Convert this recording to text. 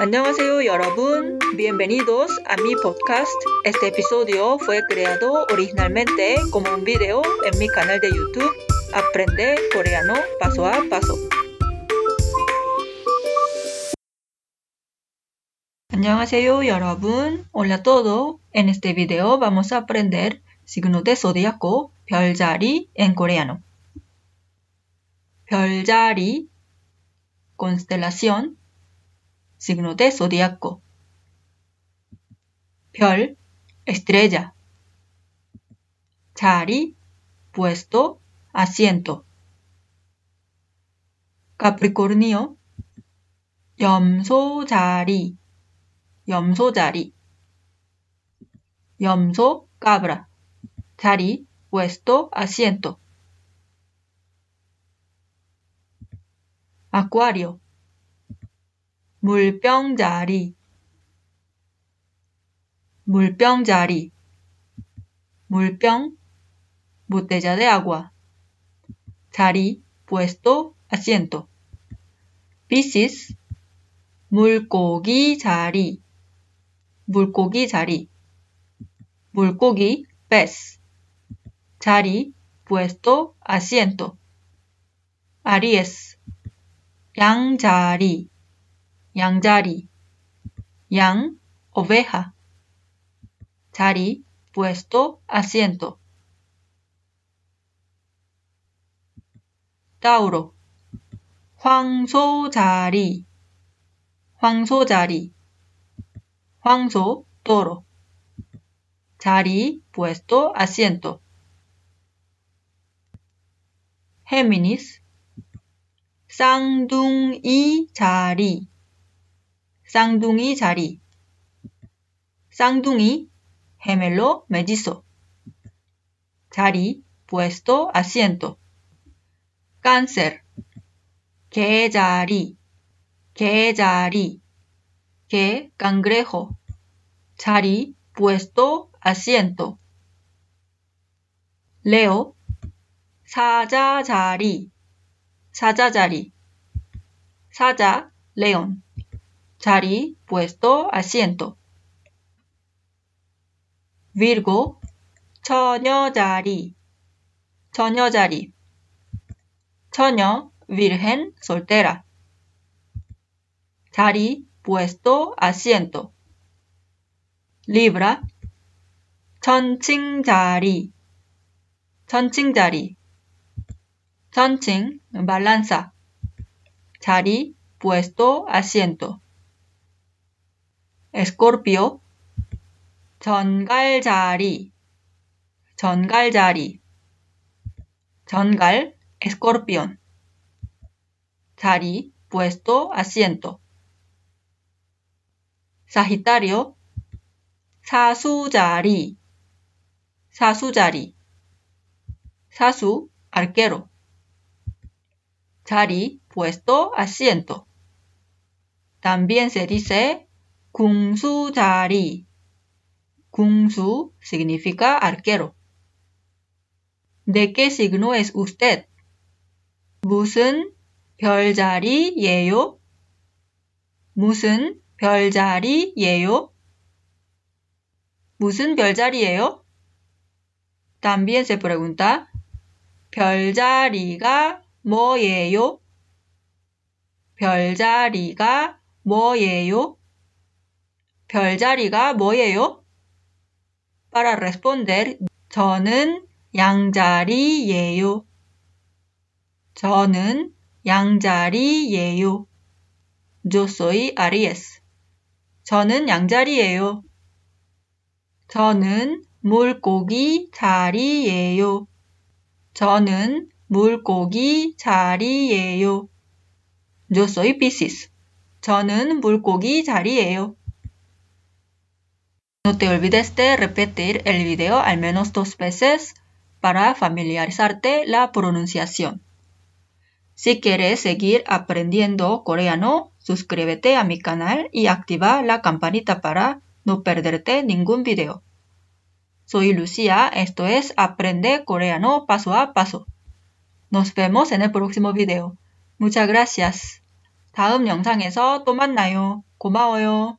Annyeonghaseyo 여러분, bienvenidos a mi podcast. Este episodio fue creado originalmente como un video en mi canal de YouTube Aprende Coreano Paso a Paso. Annyeonghaseyo 여러분, hola a todos. En este video vamos a aprender signo de zodiaco, 별자리 en coreano. 별자리, constelación, signo de zodiaco. 별, estrella. 자리, puesto, asiento. Capricornio, 염소 자리, 염소 자리. 염소, cabra. 자리, puesto, asiento. Acuario. 물병자리. 물병자리. 물병, botella de agua. 자리, puesto, asiento. Piscis, 물고기 자리. 물고기 자리. 물고기, pez. 자리, puesto, asiento. Aries, 양자리, 양자리. 양, oveja. 자리, puesto, asiento. Tauro, 황소자리, 황소자리. 황소, toro. 자리, puesto, asiento. Géminis, 쌍둥이 자리, 쌍둥이 자리. 쌍둥이, gemelo, mellizo. 자리, puesto, asiento. Cáncer, 개자리, 개자리. 개, cangrejo. 자리, puesto, asiento. Leo, 사자자리, 사자자리. 사자, león. 자리, puesto, asiento. Virgo, 처녀 자리, 처녀 자리. 처녀, virgen, soltera. 자리, puesto, asiento. Libra, 천칭 자리, 천칭 자리. 천칭, balanza. 자리, puesto, asiento. Escorpio, 전갈자리, 전갈자리. 전갈, escorpión. 자리, puesto, asiento. Sagitario, 사수자리, 사수자리. 사수, arquero. 자리, puesto, asiento. También se dice 궁수자리. 궁수 significa arquero. ¿De qué signo es usted? 무슨 별자리예요? 무슨 별자리예요? 무슨 별자리예요? También se pregunta 별자리가 뭐예요? 별자리가 뭐예요? 별자리가 뭐예요? Para responder, 저는 양자리예요. 저는 양자리예요. Yo soy Aries. 저는 양자리예요. 저는 물고기 자리예요. 저는 물고기 자리예요. Yo soy Piscis. 저는 물고기 자리예요. No te olvides de repetir el video al menos dos veces para familiarizarte la pronunciación. Si quieres seguir aprendiendo coreano, suscríbete a mi canal y activa la campanita para no perderte ningún video. Soy Lucía, esto es Aprende Coreano Paso a Paso. Nos vemos en el próximo video. Muchas gracias. 다음 영상에서 또 만나요. 고마워요.